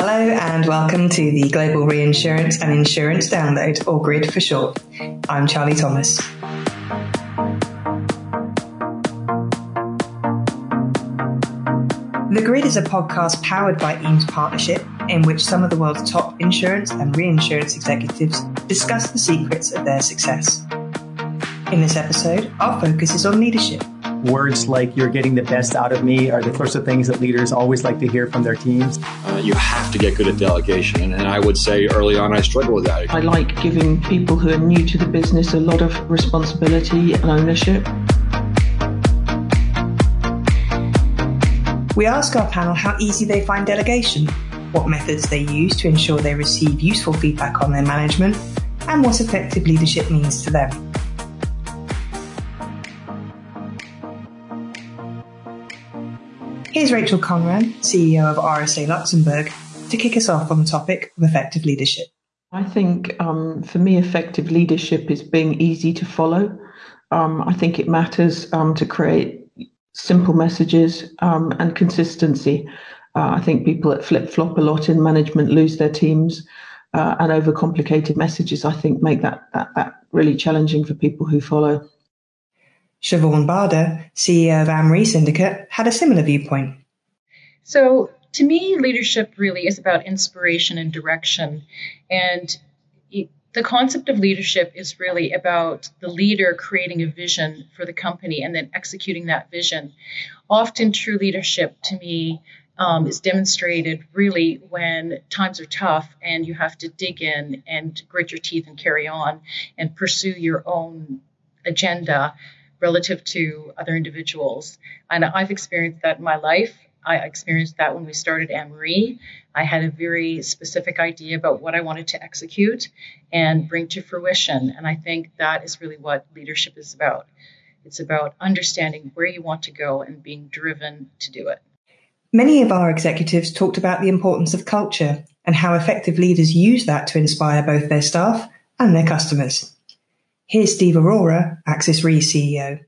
Hello and welcome to the Global Reinsurance and Insurance Download, or GRID for short. I'm Charlie Thomas. The Grid is a podcast powered by Eames Partnership, in which some of the world's top insurance and reinsurance executives discuss the secrets of their success. In this episode, our focus is on leadership. Words like you're getting the best out of me are the sorts of things that leaders always like to hear from their teams. You have to get good at delegation. And I would say early on, I struggled with that. I like giving people who are new to the business a lot of responsibility and ownership. We ask our panel how easy they find delegation, what methods they use to ensure they receive useful feedback on their management, and what effective leadership means to them. Here's Rachel Conran, CEO of RSA Luxembourg, to kick us off on the topic of effective leadership. I think um, for me, effective leadership is being easy to follow. Um, I think it matters um, to create simple messages um, and consistency. Uh, I think people that flip flop a lot in management lose their teams, uh, and overcomplicated messages, I think, make that, that, that really challenging for people who follow. Shevawn Barder, CEO of AmRe Syndicate, had a similar viewpoint. So, to me, leadership really is about inspiration and direction. And the concept of leadership is really about the leader creating a vision for the company and then executing that vision. Often, true leadership to me um, is demonstrated really when times are tough and you have to dig in and grit your teeth and carry on and pursue your own agenda relative to other individuals. And I've experienced that in my life. I experienced that when we started AmRe. I had a very specific idea about what I wanted to execute and bring to fruition. And I think that is really what leadership is about. It's about understanding where you want to go and being driven to do it. Many of our executives talked about the importance of culture and how effective leaders use that to inspire both their staff and their customers. Here's Steve Arora, Axis Re CEO.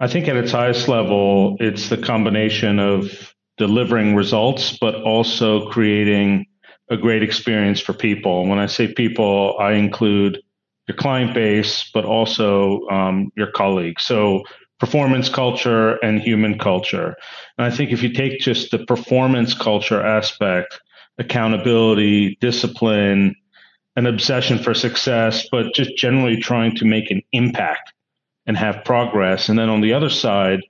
I think at its highest level, it's the combination of delivering results, but also creating a great experience for people. When I say people, I include your client base, but also um, your colleagues. So performance culture and human culture. And I think if you take just the performance culture aspect, accountability, discipline, an obsession for success, but just generally trying to make an impact and have progress. And then on the other side,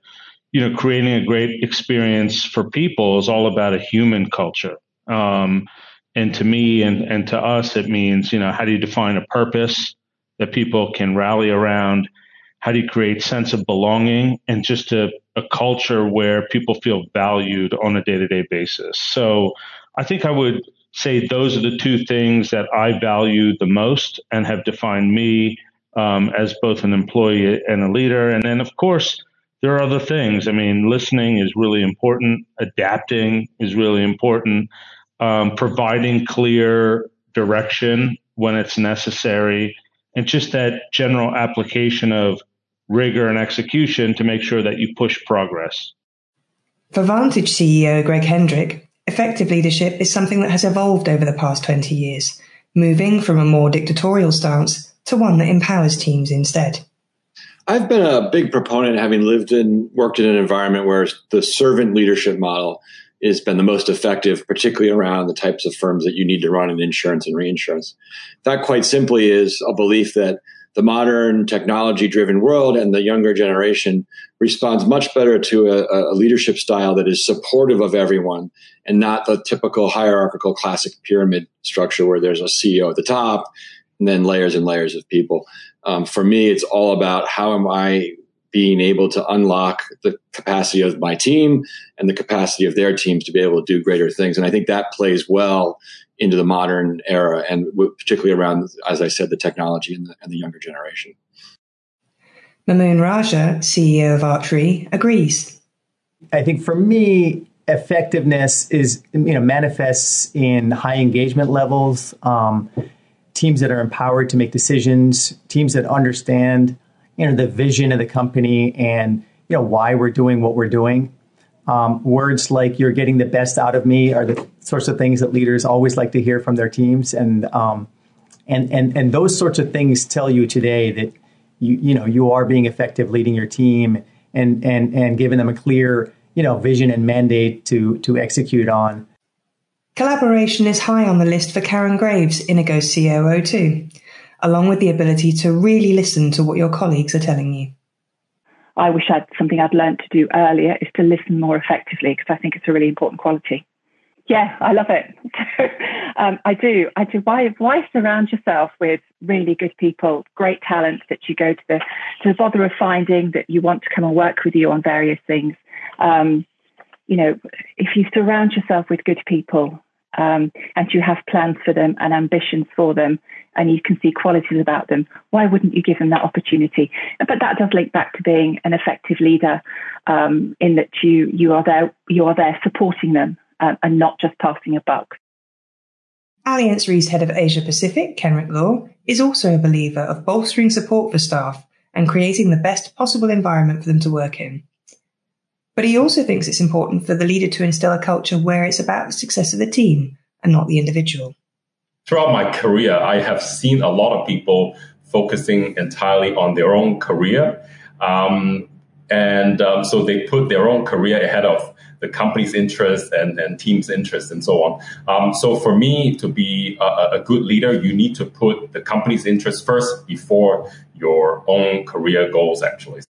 you know, creating a great experience for people is all about a human culture. Um, and to me and, and to us, it means, you know, how do you define a purpose that people can rally around? How do you create sense of belonging and just a, a culture where people feel valued on a day to day basis? So I think I would say those are the two things that I value the most and have defined me um, as both an employee and a leader. And then, of course, there are other things. I mean, listening is really important, adapting is really important, um, providing clear direction when it's necessary, and just that general application of rigor and execution to make sure that you push progress. For Vantage CEO Greg Hendrick, Effective leadership is something that has evolved over the past 20 years, moving from a more dictatorial stance to one that empowers teams instead. I've been a big proponent, having lived and worked in an environment where the servant leadership model has been the most effective, particularly around the types of firms that you need to run in insurance and reinsurance. That quite simply is a belief that the modern technology driven world and the younger generation responds much better to a, a, leadership style that is supportive of everyone and not the typical hierarchical classic pyramid structure where there's a CEO at the top and then layers and layers of people. Um, for me, it's all about how am I being able to unlock the capacity of my team and the capacity of their teams to be able to do greater things. And I think that plays well into the modern era, and particularly around, as I said, the technology and the, and the younger generation. Maamoun Rajeh, CEO of Arch Re, agrees. I think for me, effectiveness is you know manifests in high engagement levels, um, teams that are empowered to make decisions, teams that understand you know the vision of the company and you know why we're doing what we're doing. Um, words like "you're getting the best out of me" are the sorts of things that leaders always like to hear from their teams, and um, and and and those sorts of things tell you today that you you know you are being effective leading your team and and and giving them a clear you know vision and mandate to to execute on. Collaboration is high on the list for Karen Graves, Inigo COO too, along with the ability to really listen to what your colleagues are telling you. I wish I'd something I'd learned to do earlier is to listen more effectively because I think it's a really important quality. Yeah, I love it. um, I do. I do. Why, why surround yourself with really good people, great talent that you go to the to the bother of finding that you want to come and work with you on various things. Um, you know, if you surround yourself with good people um, and you have plans for them and ambitions for them, and you can see qualities about them, why wouldn't you give them that opportunity? But that does link back to being an effective leader, um, in that you you are there you are there supporting them uh, and not just passing a buck. Allianz Re's head of Asia Pacific, Kenrick Law, is also a believer of bolstering support for staff and creating the best possible environment for them to work in. But he also thinks it's important for the leader to instill a culture where it's about the success of the team and not the individual. Throughout my career, I have seen a lot of people focusing entirely on their own career. Um, and um, so they put their own career ahead of the company's interest and, and team's interest and so on. Um, so for me to be a, a, good leader, you need to put the company's interest first before your own career goals, actually.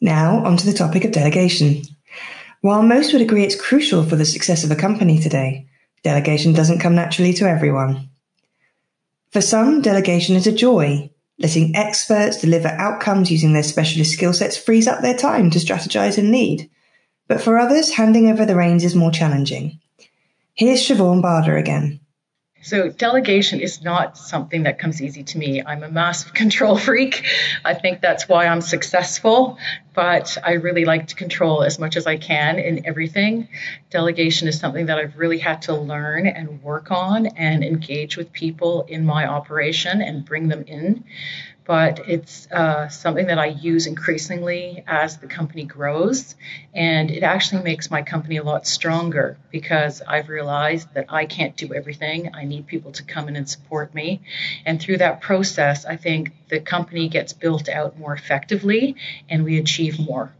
Now, onto the topic of delegation. While most would agree it's crucial for the success of a company today, delegation doesn't come naturally to everyone. For some, delegation is a joy. Letting experts deliver outcomes using their specialist skill sets frees up their time to strategize and lead. But for others, handing over the reins is more challenging. Here's Shevawn Barder again. So delegation is not something that comes easy to me. I'm a massive control freak. I think that's why I'm successful, but I really like to control as much as I can in everything. Delegation is something that I've really had to learn and work on and engage with people in my operation and bring them in but it's uh, something that I use increasingly as the company grows. And it actually makes my company a lot stronger because I've realized that I can't do everything. I need people to come in and support me. And through that process, I think the company gets built out more effectively and we achieve more.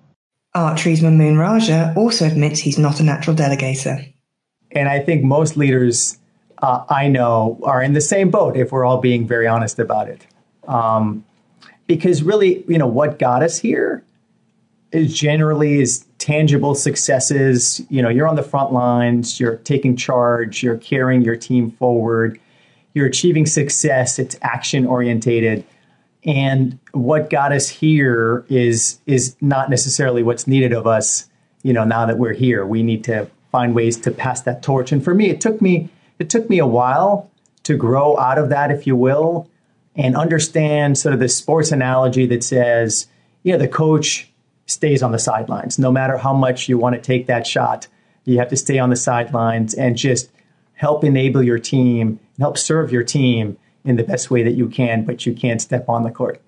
Arch Re's Maamoun Rajeh also admits he's not a natural delegator. And I think most leaders uh, I know are in the same boat if we're all being very honest about it. Um, because really, you know, what got us here is generally is tangible successes. You know, you're on the front lines, you're taking charge, you're carrying your team forward, you're achieving success. It's action orientated. And what got us here is is not necessarily what's needed of us. You know, now that we're here, we need to find ways to pass that torch. And for me, it took me it took me a while to grow out of that, if you will and understand sort of the sports analogy that says, you know, the coach stays on the sidelines. No matter how much you want to take that shot, you have to stay on the sidelines and just help enable your team, help serve your team in the best way that you can, but you can't step on the court.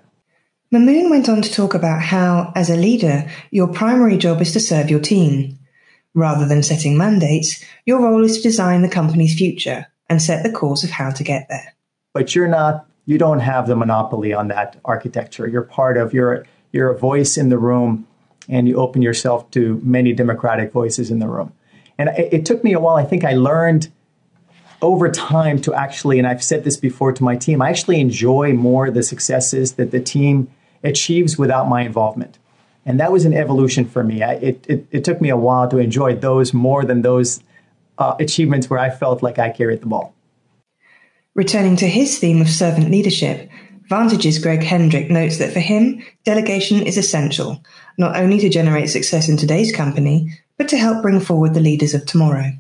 Maamoun went on to talk about how, as a leader, your primary job is to serve your team. Rather than setting mandates, your role is to design the company's future and set the course of how to get there. But you're not you don't have the monopoly on that architecture. You're part of you're you're a voice in the room, and you open yourself to many democratic voices in the room. And it, it took me a while. I think I learned over time to actually, and I've said this before to my team, I actually enjoy more the successes that the team achieves without my involvement. And that was an evolution for me. I, it, it, it, took me a while to enjoy those more than those uh, achievements where I felt like I carried the ball. Returning to his theme of servant leadership, Vantage's Greg Hendrick notes that for him, delegation is essential, not only to generate success in today's company, but to help bring forward the leaders of tomorrow.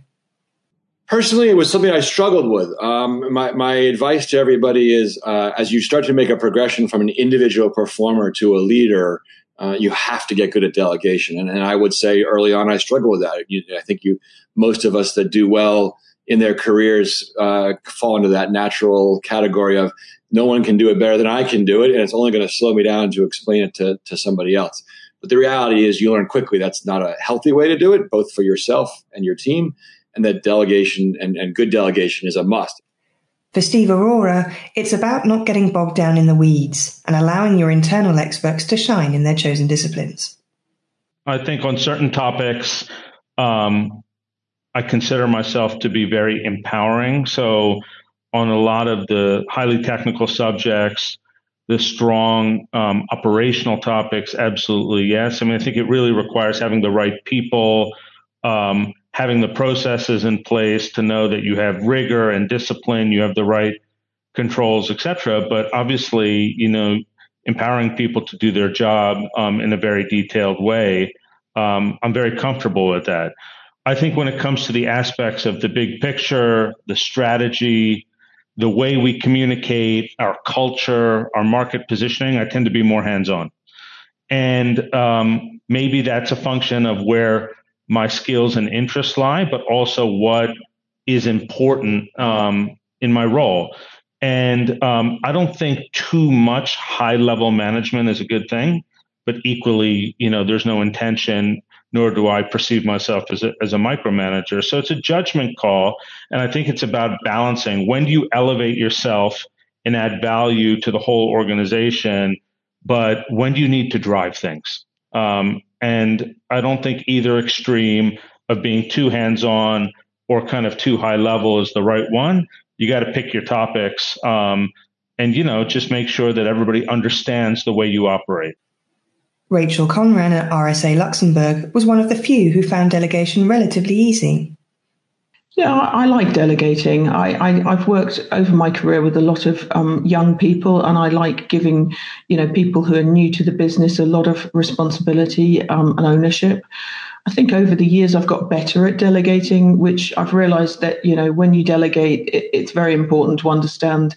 Personally, it was something I struggled with. Um, my, my advice to everybody is uh, as you start to make a progression from an individual performer to a leader, uh, you have to get good at delegation. And, and, I would say early on, I struggled with that. You, I think you, most of us that do well in their careers uh, fall into that natural category of no one can do it better than I can do it, and it's only going to slow me down to explain it to, to somebody else. But the reality is, you learn quickly that's not a healthy way to do it, both for yourself and your team, and that delegation and, and good delegation is a must. For Steve Arora, it's about not getting bogged down in the weeds and allowing your internal experts to shine in their chosen disciplines. I think on certain topics, um, I consider myself to be very empowering. So, on a lot of the highly technical subjects, the strong um, operational topics, absolutely yes. I mean, I think it really requires having the right people, um, having the processes in place to know that you have rigor and discipline, you have the right controls, etc. But obviously, you know, empowering people to do their job um, in a very detailed way, um, I'm very comfortable with that. I think when it comes to the aspects of the big picture, the strategy, the way we communicate, our culture, our market positioning, I tend to be more hands on. And um, maybe that's a function of where my skills and interests lie, but also what is important um, in my role. And um, I don't think too much high level management is a good thing, but equally, you know, there's no intention nor do I perceive myself as a, as a micromanager. So it's a judgment call. And I think it's about balancing when do you elevate yourself and add value to the whole organization, but when do you need to drive things? Um, and I don't think either extreme of being too hands on or kind of too high level is the right one. You got to pick your topics. Um, and you know just make sure that everybody understands the way you operate Rachel Conran at RSA Luxembourg was one of the few who found delegation relatively easy. Yeah, I, I like delegating. I, have worked over my career with a lot of um, young people, and I like giving, you know, people who are new to the business a lot of responsibility um, and ownership. I think over the years I've got better at delegating, which I've realised that you know when you delegate, it, it's very important to understand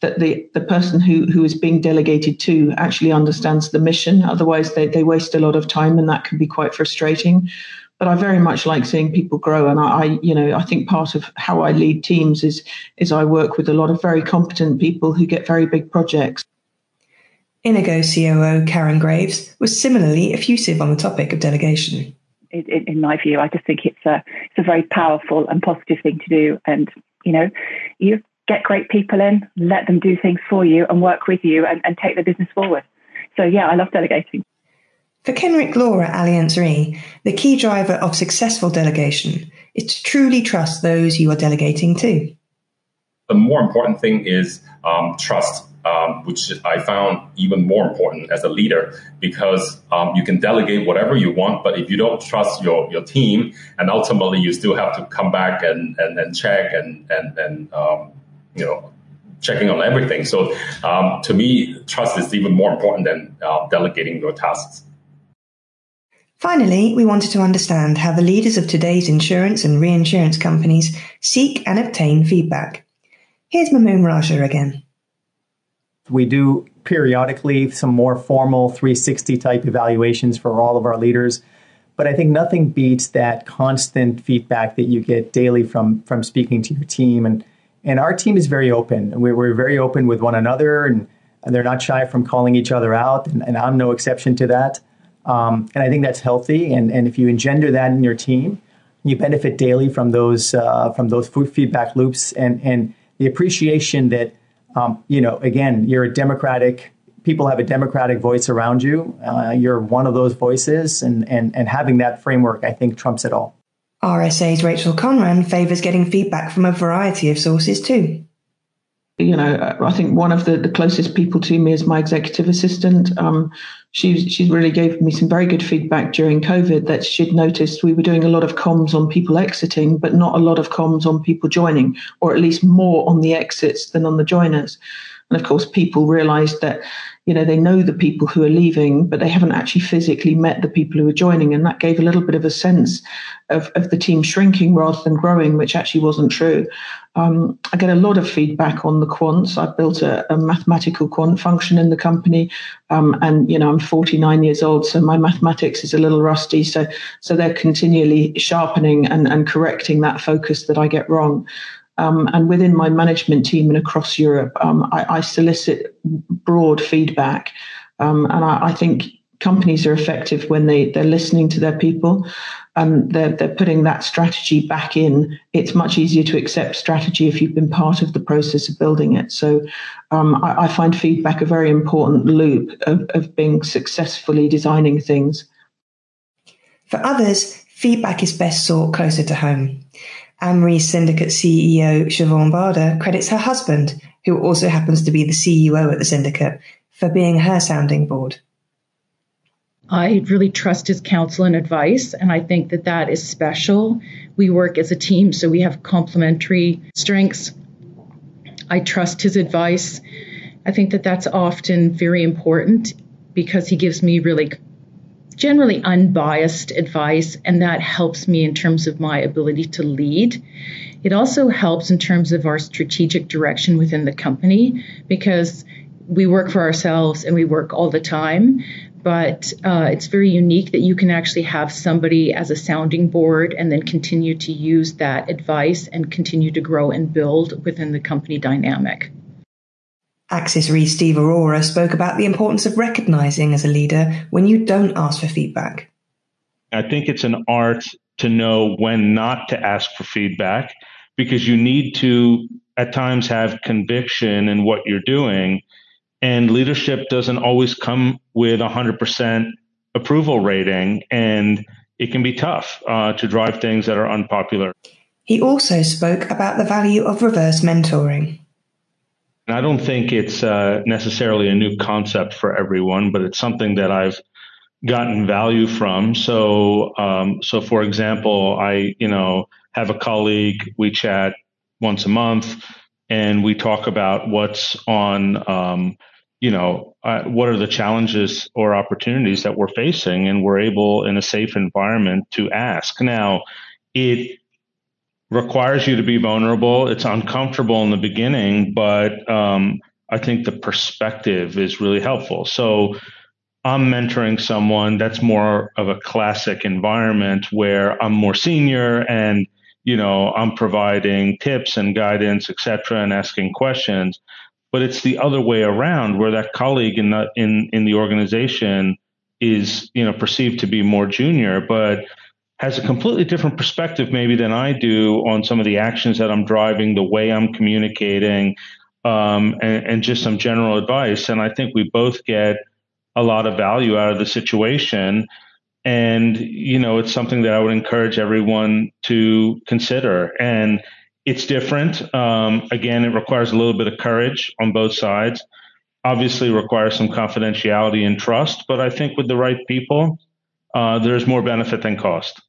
that the, the person who, who is being delegated to actually understands the mission. Otherwise, they, they waste a lot of time, and that can be quite frustrating. But I very much like seeing people grow, and I, I, you know, I think part of how I lead teams is is I work with a lot of very competent people who get very big projects. Inigo COO Karen Graves was similarly effusive on the topic of delegation. In, in, my view, I just think it's a it's a very powerful and positive thing to do, and you know, you get great people in, let them do things for you and work with you and, and take the business forward. So yeah, I love delegating. For Kenrick Law at Allianz Re, the key driver of successful delegation is to truly trust those you are delegating to. The more important thing is um, trust, um, which I found even more important as a leader because um, you can delegate whatever you want, but if you don't trust your, your team, and ultimately you still have to come back and, and, and check and, and, and um, you know, checking on everything. So um, to me, trust is even more important than uh, delegating your tasks. Finally, we wanted to understand how the leaders of today's insurance and reinsurance companies seek and obtain feedback. Here's Maamoun Rajeh again. We do periodically some more formal 360 type evaluations for all of our leaders. But I think nothing beats that constant feedback that you get daily from, from speaking to your team and and our team is very open. We're, we're very open with one another, and, and, they're not shy from calling each other out. And, and I'm no exception to that. Um, and I think that's healthy. And, and if you engender that in your team, you benefit daily from those uh, from those feedback loops and and the appreciation that um, you know again you're a democratic people have a democratic voice around you. Uh, you're one of those voices, and and and having that framework, I think, trumps it all. RSA's Rachel Conran favours getting feedback from a variety of sources too. You know, I think one of the, the closest people to me is my executive assistant. Um, she she really gave me some very good feedback during COVID that she'd noticed we were doing a lot of comms on people exiting, but not a lot of comms on people joining, or at least more on the exits than on the joiners. And of course, people realised that you know, they know the people who are leaving, but they haven't actually physically met the people who are joining. And that gave a little bit of a sense of, of the team shrinking rather than growing, which actually wasn't true. Um, I get a lot of feedback on the quants. I've built a, a mathematical quant function in the company. Um, and, you know, I'm 49 years old, so my mathematics is a little rusty. So, so they're continually sharpening and, and correcting that focus that I get wrong. Um, and within my management team and across Europe, um, I, I, solicit broad feedback. Um, and I, I, think companies are effective when they, they're listening to their people and they're, they're putting that strategy back in. It's much easier to accept strategy if you've been part of the process of building it. So um, I, I, find feedback a very important loop of, of being successfully designing things. For others, feedback is best sought closer to home. AmRe Syndicate CEO Shevawn Barder credits her husband, who also happens to be the CEO at the syndicate, for being her sounding board. I really trust his counsel and advice, and I think that that is special. We work as a team, so we have complementary strengths. I trust his advice. I think that that's often very important because he gives me really generally unbiased advice, and that helps me in terms of my ability to lead. It also helps in terms of our strategic direction within the company because we work for ourselves and we work all the time. But uh, it's very unique that you can actually have somebody as a sounding board and then continue to use that advice and continue to grow and build within the company dynamic. Axis Re Steve Arora spoke about the importance of recognizing as a leader when you don't ask for feedback. I think it's an art to know when not to ask for feedback because you need to at times have conviction in what you're doing. And leadership doesn't always come with a 100% approval rating, and it can be tough uh, to drive things that are unpopular. He also spoke about the value of reverse mentoring. I don't think it's uh, necessarily a new concept for everyone, but it's something that I've gotten value from. So, um, so for example, I you know have a colleague we chat once a month, and we talk about what's on. Um, you know, uh, what are the challenges or opportunities that we're facing, and we're able in a safe environment to ask. Now, it requires you to be vulnerable. It's uncomfortable in the beginning, but um, I think the perspective is really helpful. So I'm mentoring someone that's more of a classic environment where I'm more senior and you know I'm providing tips and guidance, etc., and asking questions. But it's the other way around, where that colleague in the in in the organization is you know perceived to be more junior, but has a completely different perspective maybe than I do on some of the actions that I'm driving, the way I'm communicating, um, and, and, just some general advice. And I think we both get a lot of value out of the situation. And, you know, it's something that I would encourage everyone to consider. And it's different. Um, again, it requires a little bit of courage on both sides. Obviously, requires some confidentiality and trust, but I think with the right people, uh, there's more benefit than cost.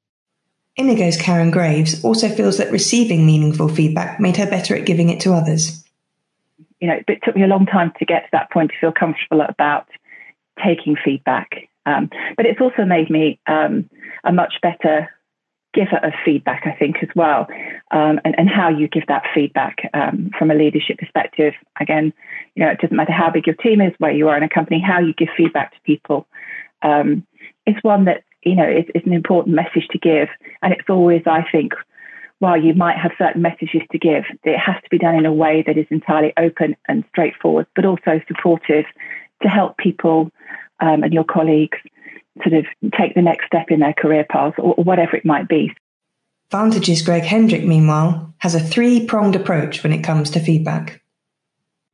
Inigo's Karen Graves also feels that receiving meaningful feedback made her better at giving it to others. You know, it took me a long time to get to that point to feel comfortable about taking feedback. Um, but it's also made me um, a much better giver of feedback, I think, as well, um, and, and, how you give that feedback um, from a leadership perspective. Again, you know, it doesn't matter how big your team is, where you are in a company, how you give feedback to people um, one that you know, it's, it's an important message to give. And it's always, I think, while you might have certain messages to give, it has to be done in a way that is entirely open and straightforward, but also supportive to help people um, and your colleagues sort of take the next step in their career paths or, or whatever it might be. Vantage's Greg Hendrick, meanwhile, has a three pronged approach when it comes to feedback.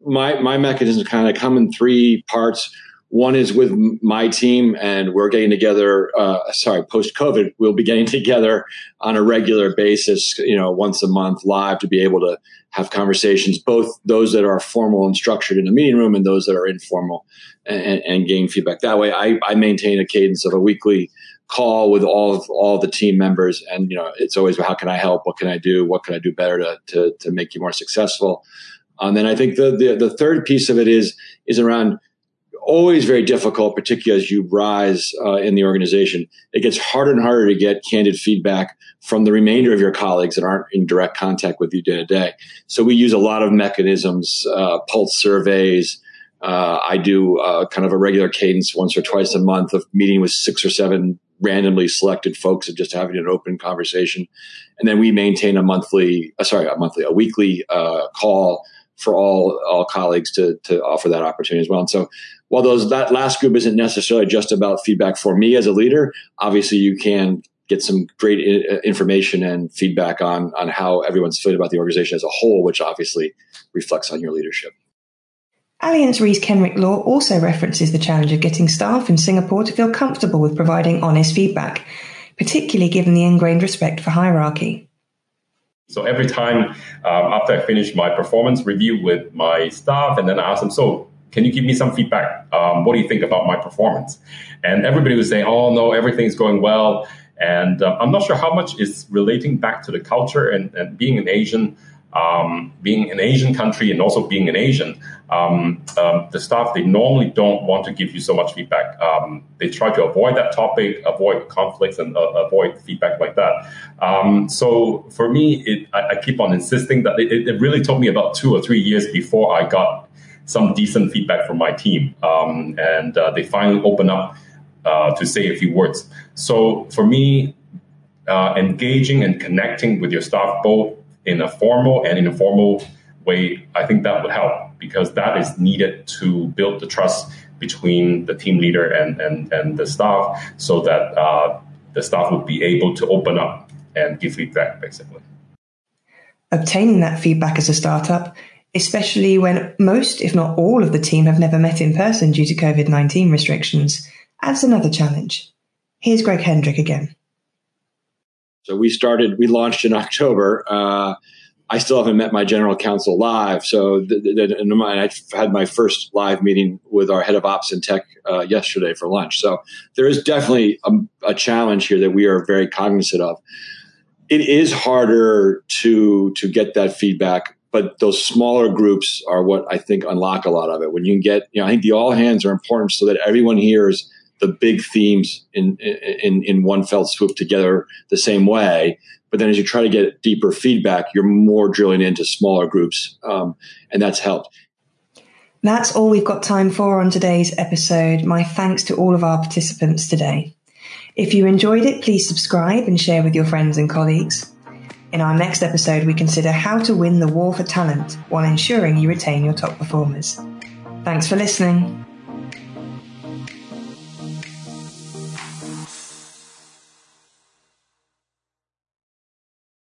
My, my mechanisms kind of come in three parts. One is with my team, and we're getting together. Uh, sorry, post COVID, we'll be getting together on a regular basis. You know, once a month, live, to be able to have conversations, both those that are formal and structured in the meeting room, and those that are informal, and, and gain feedback that way. I, I maintain a cadence of a weekly call with all of all the team members, and you know, it's always how can I help? What can I do? What can I do better to to, to make you more successful? And then I think the, the the third piece of it is is around always very difficult, particularly as you rise uh, in the organization. It gets harder and harder to get candid feedback from the remainder of your colleagues that aren't in direct contact with you day to day. So we use a lot of mechanisms, uh, pulse surveys. Uh, I do uh, kind of a regular cadence once or twice a month of meeting with six or seven randomly selected folks and just having an open conversation. And then we maintain a monthly, uh, sorry, a monthly, a weekly uh, call for all all colleagues to to offer that opportunity as well. And so while those that last group isn't necessarily just about feedback for me as a leader, obviously you can get some great I- information and feedback on on how everyone's feeling about the organization as a whole, which obviously reflects on your leadership. Allianz Re's Kenrick Law also references the challenge of getting staff in Singapore to feel comfortable with providing honest feedback, particularly given the ingrained respect for hierarchy. So every time um, after I finish my performance review with my staff, and then I ask them, so can you give me some feedback? Um, what do you think about my performance? And everybody was saying, oh no, everything's going well. And uh, I'm not sure how much is relating back to the culture and, and being an Asian um, being an Asian country and also being an Asian, um, um, the staff they normally don't want to give you so much feedback. Um, they try to avoid that topic, avoid conflicts, and uh, avoid feedback like that. Um, so for me, it, I, I, keep on insisting that it, it, really took me about two or three years before I got some decent feedback from my team, um, and uh, they finally open up uh, to say a few words. So for me, uh, engaging and connecting with your staff both in a formal and informal way, I think that would help because that is needed to build the trust between the team leader and, and, and the staff so that uh, the staff would be able to open up and give feedback, basically. Obtaining that feedback as a startup, especially when most, if not all, of the team have never met in person due to COVID 19 restrictions, adds another challenge. Here's Greg Hendrick again. So we started, we launched in October. Uh, I still haven't met my general counsel live. So th- th- I had my first live meeting with our head of ops and tech uh, yesterday for lunch. So there is definitely a, a, challenge here that we are very cognizant of. It is harder to to get that feedback, but those smaller groups are what I think unlock a lot of it. When you can get, you know, I think the all hands are important so that everyone hears the big themes in, in, in one fell swoop together the same way. But then as you try to get deeper feedback, you're more drilling into smaller groups. Um, and that's helped. That's all we've got time for on today's episode. My thanks to all of our participants today. If you enjoyed it, please subscribe and share with your friends and colleagues. In our next episode, we consider how to win the war for talent while ensuring you retain your top performers. Thanks for listening.